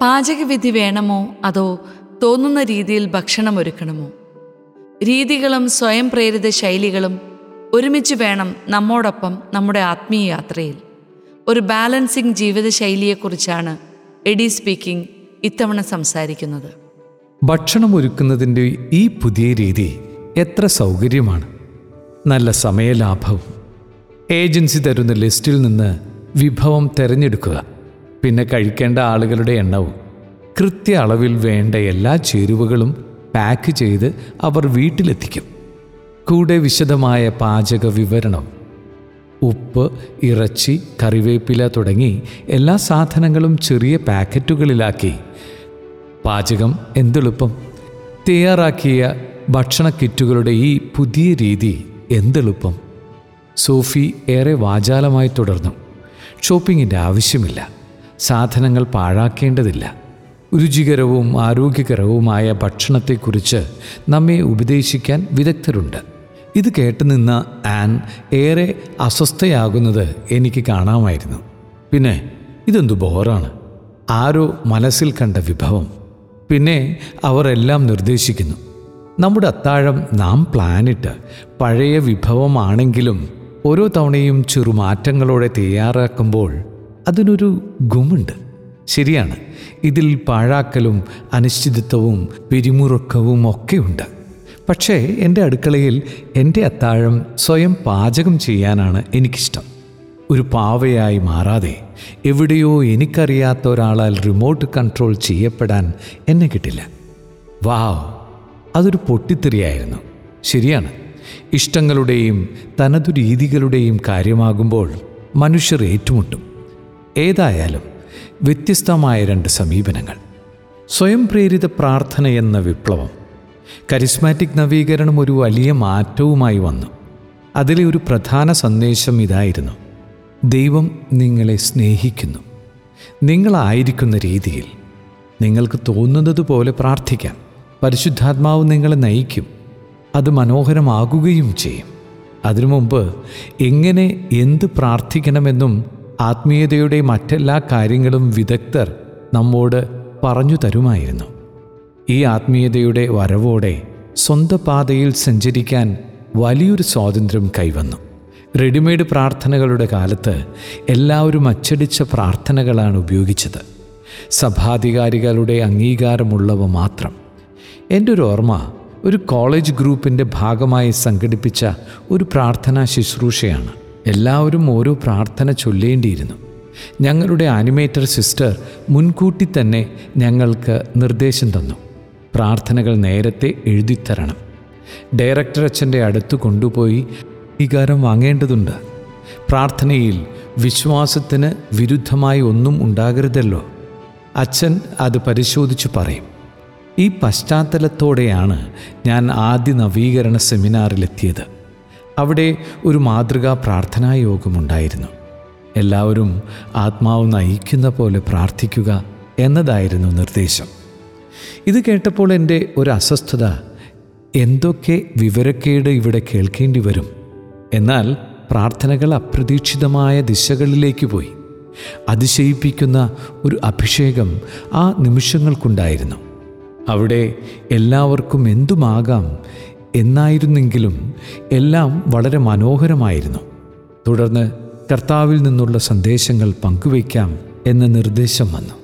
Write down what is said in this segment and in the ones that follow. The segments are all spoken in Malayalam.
പാചകവിധി വേണമോ? അതോ തോന്നുന്ന രീതിയിൽ ഭക്ഷണം ഒരുക്കണമോ? രീതികളും സ്വയം പ്രേരിത ശൈലികളും ഒരുമിച്ച് വേണം നമ്മോടൊപ്പം നമ്മുടെ ആത്മീയ യാത്രയിൽ. ഒരു ബാലൻസിംഗ് ജീവിതശൈലിയെക്കുറിച്ചാണ് എഡി സ്പീക്കിംഗ് ഇത്തവണ സംസാരിക്കുന്നത്. ഭക്ഷണം ഒരുക്കുന്നതിന്റെ ഈ പുതിയ രീതി എത്ര സൗകര്യമാണ്. നല്ല സമയലാഭവും. ഏജൻസി തരുന്ന ലിസ്റ്റിൽ നിന്ന് വിഭവം തിരഞ്ഞെടുക്കുക. പിന്നെ കഴിക്കേണ്ട ആളുകളുടെ എണ്ണവും കൃത്യ അളവിൽ വേണ്ട എല്ലാ ചേരുവകളും പാക്ക് ചെയ്ത് അവർ വീട്ടിലെത്തിക്കും. കൂടെ വിശദമായ പാചക വിവരണം. ഉപ്പ് ഇറച്ചി കറിവേപ്പില തുടങ്ങി എല്ലാ സാധനങ്ങളും ചെറിയ പാക്കറ്റുകളിലാക്കി. പാചകം എന്തെളുപ്പം? തയ്യാറാക്കിയ ഭക്ഷണ കിറ്റുകളുടെ ഈ പുതിയ രീതി എന്തെളുപ്പം? സോഫി ഏറെ വാചാലമായി തുടർന്നു. ഷോപ്പിങ്ങിന്റെ ആവശ്യമില്ല. സാധനങ്ങൾ പാഴാക്കേണ്ടതില്ല. രുചികരവും ആരോഗ്യകരവുമായ ഭക്ഷണത്തെക്കുറിച്ച് നമ്മെ ഉപദേശിക്കാൻ വിദഗ്ധരുണ്ട്. ഇത് കേട്ടുനിന്ന ആൻ ഏറെ അസ്വസ്ഥയാകുന്നത് എനിക്ക് കാണാമായിരുന്നു. പിന്നെ ഇതെന്തു ബോറാണ്? ആരോ മനസ്സിൽ കണ്ട വിഭവം. പിന്നെ അവർ എല്ലാം നിർദ്ദേശിക്കുന്നു. നമ്മുടെ അത്താഴം നാം പ്ലാനിട്ട് പഴയ വിഭവമാണെങ്കിലും ഓരോ തവണയും ചെറുമാറ്റങ്ങളോടെ തയ്യാറാക്കുമ്പോൾ അതിനൊരു ഗുമുണ്ട് ശരിയാണ്. ഇതിൽ പാഴാക്കലും അനിശ്ചിതത്വവും പിരിമുറുക്കവും ഒക്കെയുണ്ട്. പക്ഷേ എന്റെ അടുക്കളയിൽ എന്റെ അത്താഴം സ്വയം പാചകം ചെയ്യാനാണ് എനിക്കിഷ്ടം. ഒരു പാവയായി മാറാതെ എവിടെയോ എനിക്കറിയാത്ത ഒരാളാൽ റിമോട്ട് കൺട്രോൾ ചെയ്യപ്പെടാൻ എന്നെ കിട്ടില്ല. വാവ് അതൊരു പൊട്ടിത്തെറിയായിരുന്നു. ശരിയാണ്. ഇഷ്ടങ്ങളുടെയും തനതു രീതികളുടെയും കാര്യമാകുമ്പോൾ മനുഷ്യർ ഏറ്റുമുട്ടും. ഏതായാലും വ്യത്യസ്തമായ രണ്ട് സമീപനങ്ങൾ. സ്വയം പ്രേരിത പ്രാർത്ഥന എന്ന വിപ്ലവം കരിസ്മാറ്റിക് നവീകരണം ഒരു വലിയ മാറ്റവുമായി വന്നു. അതിലെ ഒരു പ്രധാന സന്ദേശം ഇതായിരുന്നു. ദൈവം നിങ്ങളെ സ്നേഹിക്കുന്നു. നിങ്ങളായിരിക്കുന്ന രീതിയിൽ നിങ്ങൾക്ക് തോന്നുന്നത് പോലെ പ്രാർത്ഥിക്കാം. പരിശുദ്ധാത്മാവ് നിങ്ങളെ നയിക്കും. അത് മനോഹരമാകുകയും ചെയ്യും. അതിനു മുമ്പ് എങ്ങനെ എന്ത് പ്രാർത്ഥിക്കണമെന്നും ആത്മീയതയുടെ മറ്റെല്ലാ കാര്യങ്ങളും വിദഗ്ധർ നമ്മോട് പറഞ്ഞു തരുമായിരുന്നു. ഈ ആത്മീയതയുടെ വരവോടെ സ്വന്തം പാതയിൽ സഞ്ചരിക്കാൻ വലിയൊരു സ്വാതന്ത്ര്യം കൈവന്നു. റെഡിമെയ്ഡ് പ്രാർത്ഥനകളുടെ കാലത്ത് എല്ലാവരും അച്ചടിച്ച പ്രാർത്ഥനകളാണ് ഉപയോഗിച്ചത്. സഭാധികാരികളുടെ അംഗീകാരമുള്ളവ മാത്രം. എന്റെ ഒരു ഓർമ്മ ഒരു കോളേജ് ഗ്രൂപ്പിന്റെ ഭാഗമായി സംഘടിപ്പിച്ച ഒരു പ്രാർത്ഥനാ ശുശ്രൂഷയാണ്. എല്ലാവരും ഓരോ പ്രാർത്ഥന ചൊല്ലേണ്ടിയിരുന്നു. ഞങ്ങളുടെ ആനിമേറ്റർ സിസ്റ്റർ മുൻകൂട്ടി തന്നെ ഞങ്ങൾക്ക് നിർദ്ദേശം തന്നു. പ്രാർത്ഥനകൾ നേരത്തെ എഴുതിത്തരണം. ഡയറക്ടർ അച്ഛന്റെ അടുത്ത് കൊണ്ടുപോയി അംഗീകാരം വാങ്ങേണ്ടതുണ്ട്. പ്രാർത്ഥനയിൽ വിശ്വാസത്തിന് വിരുദ്ധമായി ഒന്നും ഉണ്ടാകരുതല്ലോ. അച്ഛൻ അത് പരിശോധിച്ച് പറയും. ഈ പശ്ചാത്തലത്തോടെയാണ് ഞാൻ ആദ്യ നവീകരണ സെമിനാറിലെത്തിയത്. അവിടെ ഒരു മാതൃകാ പ്രാർത്ഥനാ യോഗമുണ്ടായിരുന്നു. എല്ലാവരും ആത്മാവ് നയിക്കുന്ന പോലെ പ്രാർത്ഥിക്കുക എന്നതായിരുന്നു നിർദ്ദേശം. ഇത് കേട്ടപ്പോൾ എന്റെ ഒരു അസ്വസ്ഥത എന്തൊക്കെ വിവരക്കേട് ഇവിടെ കേൾക്കേണ്ടി വരും? എന്നാൽ പ്രാർത്ഥനകൾ അപ്രതീക്ഷിതമായ ദിശകളിലേക്ക് പോയി. അതിശയിപ്പിക്കുന്ന ഒരു അഭിഷേകം ആ നിമിഷങ്ങൾക്കുണ്ടായിരുന്നു. അവിടെ എല്ലാവർക്കും എന്തുമാകാം എന്നായിരുന്നെങ്കിലും എല്ലാം വളരെ മനോഹരമായിരുന്നു. തുടർന്ന് കർത്താവിൽ നിന്നുള്ള സന്ദേശങ്ങൾ പങ്കുവയ്ക്കാം എന്ന നിർദ്ദേശം വന്നു.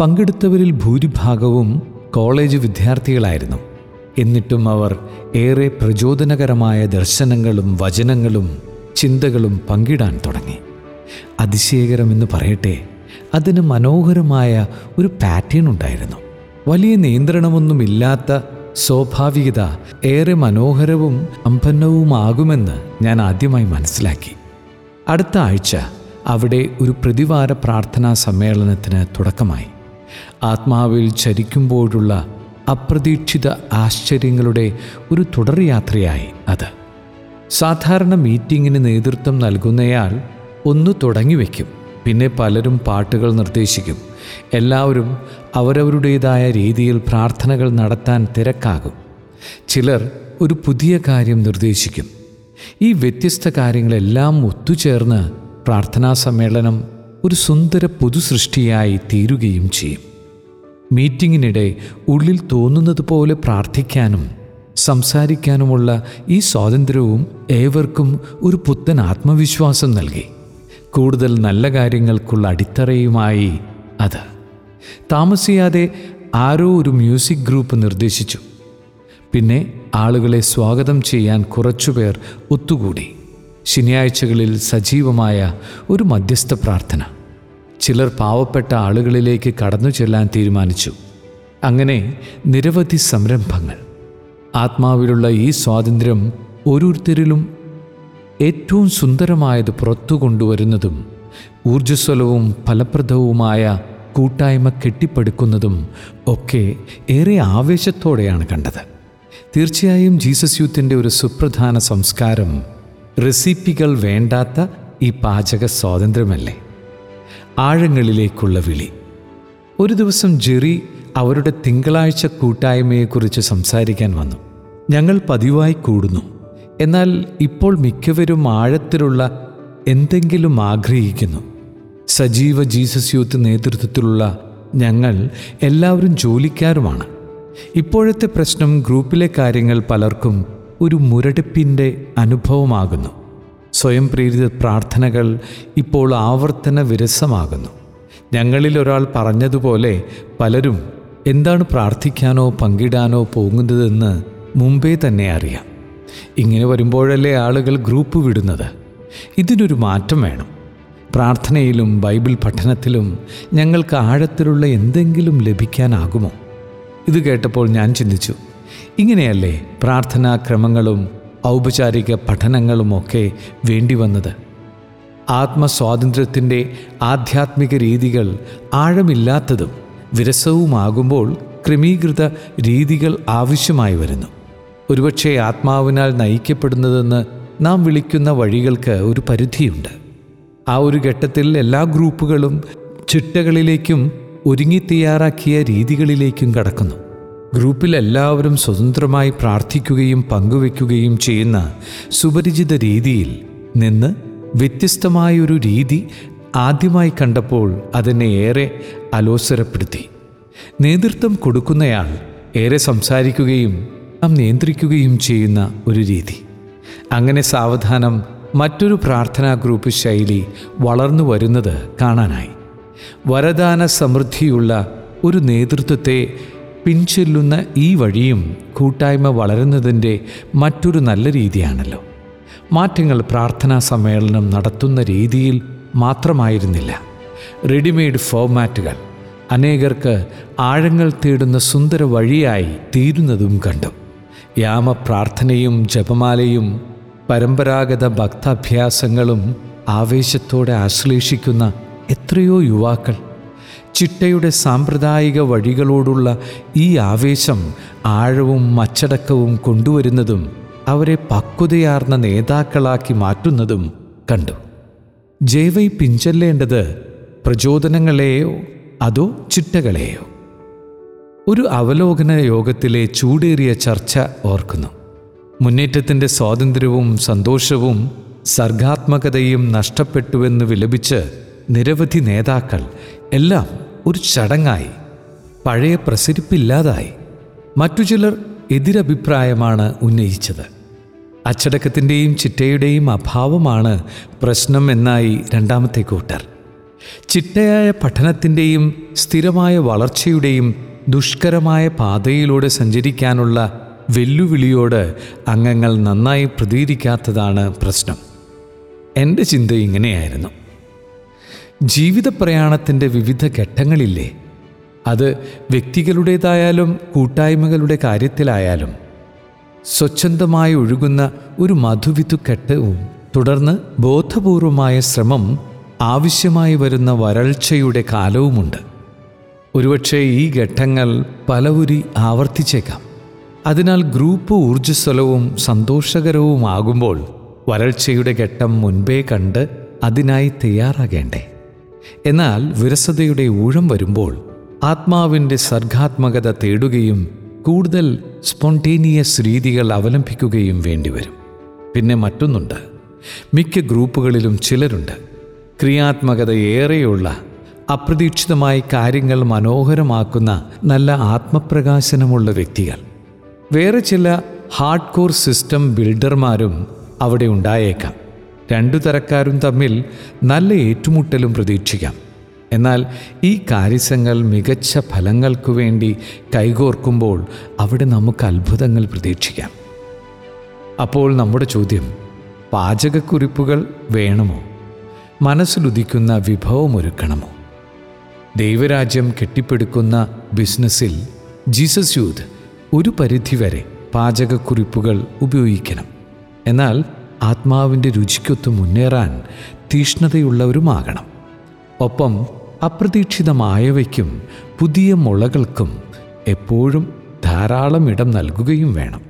പങ്കെടുത്തവരിൽ ഭൂരിഭാഗവും കോളേജ് വിദ്യാർത്ഥികളായിരുന്നു. എന്നിട്ടും അവർ ഏറെ പ്രചോദനകരമായ ദർശനങ്ങളും വചനങ്ങളും ചിന്തകളും പങ്കിടാൻ തുടങ്ങി. അതിശയകരമെന്ന് പറയട്ടെ അതിന് മനോഹരമായ ഒരു പാറ്റേൺ ഉണ്ടായിരുന്നു. വലിയ നിയന്ത്രണമൊന്നുമില്ലാത്ത സ്വാഭാവികത ഏറെ മനോഹരവും സമ്പന്നവുമാകുമെന്ന് ഞാൻ ആദ്യമായി മനസ്സിലാക്കി. അടുത്ത ആഴ്ച അവിടെ ഒരു പ്രതിവാര പ്രാർത്ഥനാ സമ്മേളനത്തിന് തുടക്കമായി. ആത്മാവിൽ ചരിക്കുമ്പോഴുള്ള അപ്രതീക്ഷിത ആശ്ചര്യങ്ങളുടെ ഒരു തുടർയാത്രയായി അത്. സാധാരണ മീറ്റിങ്ങിന് നേതൃത്വം നൽകുന്നയാൾ ഒന്ന് തുടങ്ങി വയ്ക്കും പിന്നെ പലരും പാട്ടുകൾ നിർദ്ദേശിക്കും. എല്ലാവരും അവരവരുടേതായ രീതിയിൽ പ്രാർത്ഥനകൾ നടത്താൻ തിരക്കാകും. ചിലർ ഒരു പുതിയ കാര്യം നിർദ്ദേശിക്കും. ഈ വ്യത്യസ്ത കാര്യങ്ങളെല്ലാം ഒത്തുചേർന്ന് പ്രാർത്ഥനാ സമ്മേളനം ഒരു സുന്ദര പൊതുസൃഷ്ടിയായി തീരുകയും ചെയ്യും. മീറ്റിങ്ങിനിടെ ഉള്ളിൽ തോന്നുന്നത് പോലെ പ്രാർത്ഥിക്കാനും സംസാരിക്കാനുമുള്ള ഈ സ്വാതന്ത്ര്യവും ഏവർക്കും ഒരു പുത്തൻ ആത്മവിശ്വാസം നൽകി. കൂടുതൽ നല്ല കാര്യങ്ങൾക്കുള്ള അടിത്തറയുമായി അത്. താമസിയാതെ ആരോ ഒരു മ്യൂസിക് ഗ്രൂപ്പ് നിർദ്ദേശിച്ചു. പിന്നെ ആളുകളെ സ്വാഗതം ചെയ്യാൻ കുറച്ചുപേർ ഒത്തുകൂടി. ശനിയാഴ്ചകളിൽ സജീവമായ ഒരു മധ്യസ്ഥ പ്രാർത്ഥന. ചിലർ പാവപ്പെട്ട ആളുകളിലേക്ക് കടന്നു ചെല്ലാൻ തീരുമാനിച്ചു. അങ്ങനെ നിരവധി സംരംഭങ്ങൾ. ആത്മാവിലുള്ള ഈ സ്വാതന്ത്ര്യം ഓരോരുത്തരിലും ഏറ്റവും സുന്ദരമായത് പുറത്തു കൊണ്ടുവരുന്നതും ഊർജസ്വലവും ഫലപ്രദവുമായ കൂട്ടായ്മ കെട്ടിപ്പടുക്കുന്നതും ഒക്കെ ഏറെ ആവേശത്തോടെയാണ് കണ്ടത്. തീർച്ചയായും ജീസസ് യൂത്തിന്റെ ഒരു സുപ്രധാന സംസ്കാരം റെസിപ്പികൾ വേണ്ടാത്ത ഈ പാചക സ്വാതന്ത്ര്യമല്ലേ? ആഴങ്ങളിലേക്കുള്ള വിളി. ഒരു ദിവസം ജെറി അവരുടെ തിങ്കളാഴ്ച കൂട്ടായ്മയെക്കുറിച്ച് സംസാരിക്കാൻ വന്നു. ഞങ്ങൾ പതിവായി കൂടുന്നു. എന്നാൽ ഇപ്പോൾ മിക്കവരും ആഴത്തിലുള്ള എന്തെങ്കിലും ആഗ്രഹിക്കുന്നു. സജീവ ജീസസ് യൂത്ത് നേതൃത്വത്തിലുള്ള ഞങ്ങൾ എല്ലാവരും ജോലിക്കാരുമാണ്. ഇപ്പോഴത്തെ പ്രശ്നം ഗ്രൂപ്പിലെ കാര്യങ്ങൾ പലർക്കും ഒരു മുരടിപ്പിന്റെ അനുഭവമാകുന്നു. സ്വയം പ്രേരിത പ്രാർത്ഥനകൾ ഇപ്പോൾ ആവർത്തന വിരസമാകുന്നു. ഞങ്ങളിൽ ഒരാൾ പറഞ്ഞതുപോലെ പലരും എന്താണ് പ്രാർത്ഥിക്കാനോ പങ്കിടാനോ പോകുന്നതെന്ന് മുമ്പേ തന്നെ അറിയാം. ഇങ്ങനെ വരുമ്പോഴല്ലേ ആളുകൾ ഗ്രൂപ്പ് വിടുന്നത്? ഇതിനൊരു മാറ്റം വേണം. പ്രാർത്ഥനയിലും ബൈബിൾ പഠനത്തിലും ഞങ്ങൾക്ക് ആഴത്തിലുള്ള എന്തെങ്കിലും ലഭിക്കാനാകുമോ? ഇത് കേട്ടപ്പോൾ ഞാൻ ചിന്തിച്ചു. ഇങ്ങനെയല്ലേ പ്രാർത്ഥനാക്രമങ്ങളും ഔപചാരിക പഠനങ്ങളുമൊക്കെ വേണ്ടി വന്നത്? ആത്മസ്വാതന്ത്ര്യത്തിന്റെ ആധ്യാത്മിക രീതികൾ ആഴമില്ലാത്തതും വിരസവുമാകുമ്പോൾ ക്രമീകൃത രീതികൾ ആവശ്യമായി വരുന്നു. ഒരുപക്ഷെ ആത്മാവിനാൽ നയിക്കപ്പെടുന്നതെന്ന് നാം വിളിക്കുന്ന വഴികൾക്ക് ഒരു പരിധിയുണ്ട്. ആ ഒരു ഘട്ടത്തിൽ എല്ലാ ഗ്രൂപ്പുകളും ചിട്ടകളിലേക്കും ഒരുങ്ങി തയ്യാറാക്കിയ രീതികളിലേക്കും കടക്കുന്നു. ഗ്രൂപ്പിൽ എല്ലാവരും സ്വതന്ത്രമായി പ്രാർത്ഥിക്കുകയും പങ്കുവെക്കുകയും ചെയ്യുന്ന സുപരിചിത രീതിയിൽ നിന്ന് വ്യത്യസ്തമായൊരു രീതി ആദ്യമായി കണ്ടപ്പോൾ അതിനെ ഏറെ അലോസരപ്പെടുത്തി. നേതൃത്വം കൊടുക്കുന്നയാൾ ഏറെ സംസാരിക്കുകയും നാം നിയന്ത്രിക്കുകയും ചെയ്യുന്ന ഒരു രീതി. അങ്ങനെ സാവധാനം മറ്റൊരു പ്രാർത്ഥനാ ഗ്രൂപ്പ് ശൈലി വളർന്നു വരുന്നത് കാണാനായി. വരദാന സമൃദ്ധിയുള്ള ഒരു നേതൃത്വത്തെ പിൻചെല്ലുന്ന ഈ വഴിയും കൂട്ടായ്മ വളരുന്നതിന്റെ മറ്റൊരു നല്ല രീതിയാണല്ലോ. മാറ്റങ്ങൾ പ്രാർത്ഥനാ സമ്മേളനം നടത്തുന്ന രീതിയിൽ മാത്രമായിരുന്നില്ല. റെഡിമെയ്ഡ് ഫോർമാറ്റുകൾ അനേകർക്ക് ആഴങ്ങൾ തേടുന്ന സുന്ദര വഴിയായി തീരുന്നതും കണ്ടു. യാമപ്രാർത്ഥനയും ജപമാലയും പരമ്പരാഗത ഭക്താഭ്യാസങ്ങളും ആവേശത്തോടെ ആശ്ലേഷിക്കുന്ന എത്രയോ യുവാക്കൾ. ചിട്ടയുടെ സാമ്പ്രദായിക വഴികളോടുള്ള ഈ ആവേശം ആഴവും അച്ചടക്കവും കൊണ്ടുവരുന്നതും അവരെ പക്വതയാർന്ന നേതാക്കളാക്കി മാറ്റുന്നതും കണ്ടു. ജൈവൈ പിഞ്ചൊല്ലേണ്ടത് പ്രചോദനങ്ങളെയോ അതോ ചിട്ടകളെയോ? ഒരു അവലോകന യോഗത്തിലെ ചൂടേറിയ ചർച്ച ഓർക്കുന്നു. മുന്നേറ്റത്തിന്റെ സ്വാതന്ത്ര്യവും സന്തോഷവും സർഗാത്മകതയും നഷ്ടപ്പെട്ടുവെന്ന് വിലപിച്ച് നിരവധി നേതാക്കൾ എല്ലാം ഒരു ചടങ്ങായി പഴയ പ്രസരിപ്പില്ലാതായി. മറ്റു ചിലർ എതിരഭിപ്രായമാണ് ഉന്നയിച്ചത്. അച്ചടക്കത്തിന്റെയും ചിട്ടയുടെയും അഭാവമാണ് പ്രശ്നം എന്നായി രണ്ടാമത്തെ കൂട്ടർ. ചിട്ടയായ പഠനത്തിന്റെയും സ്ഥിരമായ വളർച്ചയുടെയും ദുഷ്കരമായ പാതയിലൂടെ സഞ്ചരിക്കാനുള്ള വെല്ലുവിളിയോട് അംഗങ്ങൾ നന്നായി പ്രതികരിക്കാത്തതാണ് പ്രശ്നം. എന്റെ ചിന്ത ഇങ്ങനെയായിരുന്നു. ജീവിത പ്രയാണത്തിന്റെ വിവിധ ഘട്ടങ്ങളില്ലേ അത് വ്യക്തികളുടേതായാലും കൂട്ടായ്മകളുടെ കാര്യത്തിലായാലും സ്വച്ഛന്തമായി ഒഴുകുന്ന ഒരു മധുവിധുക്കെട്ടവും തുടർന്ന് ബോധപൂർവമായ ശ്രമം ആവശ്യമായി വരുന്ന വരൾച്ചയുടെ കാലവുമുണ്ട്. ഒരുപക്ഷെ ഈ ഘട്ടങ്ങൾ പലവുരി ആവർത്തിച്ചേക്കാം. അതിനാൽ ഗ്രൂപ്പ് ഊർജസ്വലവും സന്തോഷകരവുമാകുമ്പോൾ വരൾച്ചയുടെ ഘട്ടം മുൻപേ കണ്ട് അതിനായി തയ്യാറാകേണ്ടേ. എന്നാൽ വിരസതയുടെ ഊഴം വരുമ്പോൾ ആത്മാവിന്റെ സർഗാത്മകത തേടുകയും കൂടുതൽ സ്പോണ്ടേനിയസ് രീതികൾ അവലംബിക്കുകയും വേണ്ടിവരും. പിന്നെ മറ്റൊന്നുണ്ട്. മിക്ക ഗ്രൂപ്പുകളിലും ചിലരുണ്ട്. ക്രിയാത്മകത ഏറെയുള്ള അപ്രതീക്ഷിതമായി കാര്യങ്ങൾ മനോഹരമാക്കുന്ന നല്ല ആത്മപ്രകാശനമുള്ള വ്യക്തികൾ. വേറെ ചില ഹാർഡ് കോർ സിസ്റ്റം ബിൽഡർമാരും അവിടെ ഉണ്ടായേക്കാം. രണ്ടു തരക്കാരും തമ്മിൽ നല്ല ഏറ്റുമുട്ടലും പ്രതീക്ഷിക്കാം. എന്നാൽ ഈ കാര്യസങ്ങൾ മികച്ച ഫലങ്ങൾക്കു വേണ്ടി കൈകോർക്കുമ്പോൾ അവിടെ നമുക്ക് അത്ഭുതങ്ങൾ പ്രതീക്ഷിക്കാം. അപ്പോൾ നമ്മുടെ ചോദ്യം പാചകക്കുറിപ്പുകൾ വേണമോ? മനസ്സിലുദിക്കുന്ന വിഭവമൊരുക്കണമോ? ദൈവരാജ്യം കെട്ടിപ്പടുക്കുന്ന ബിസിനസ്സിൽ ജീസസ് യൂത്ത് ഒരു പരിധിവരെ പാചകക്കുറിപ്പുകൾ ഉപയോഗിക്കണം. എന്നാൽ ആത്മാവിന്റെ രുചിക്കൊത്ത് മുന്നേറാൻ തീഷ്ണതയുള്ളവരുമാകണം. ഒപ്പം അപ്രതീക്ഷിതമായവയ്ക്കും പുതിയ മുളകൾക്കും എപ്പോഴും ധാരാളം ഇടം നൽകുകയും വേണം.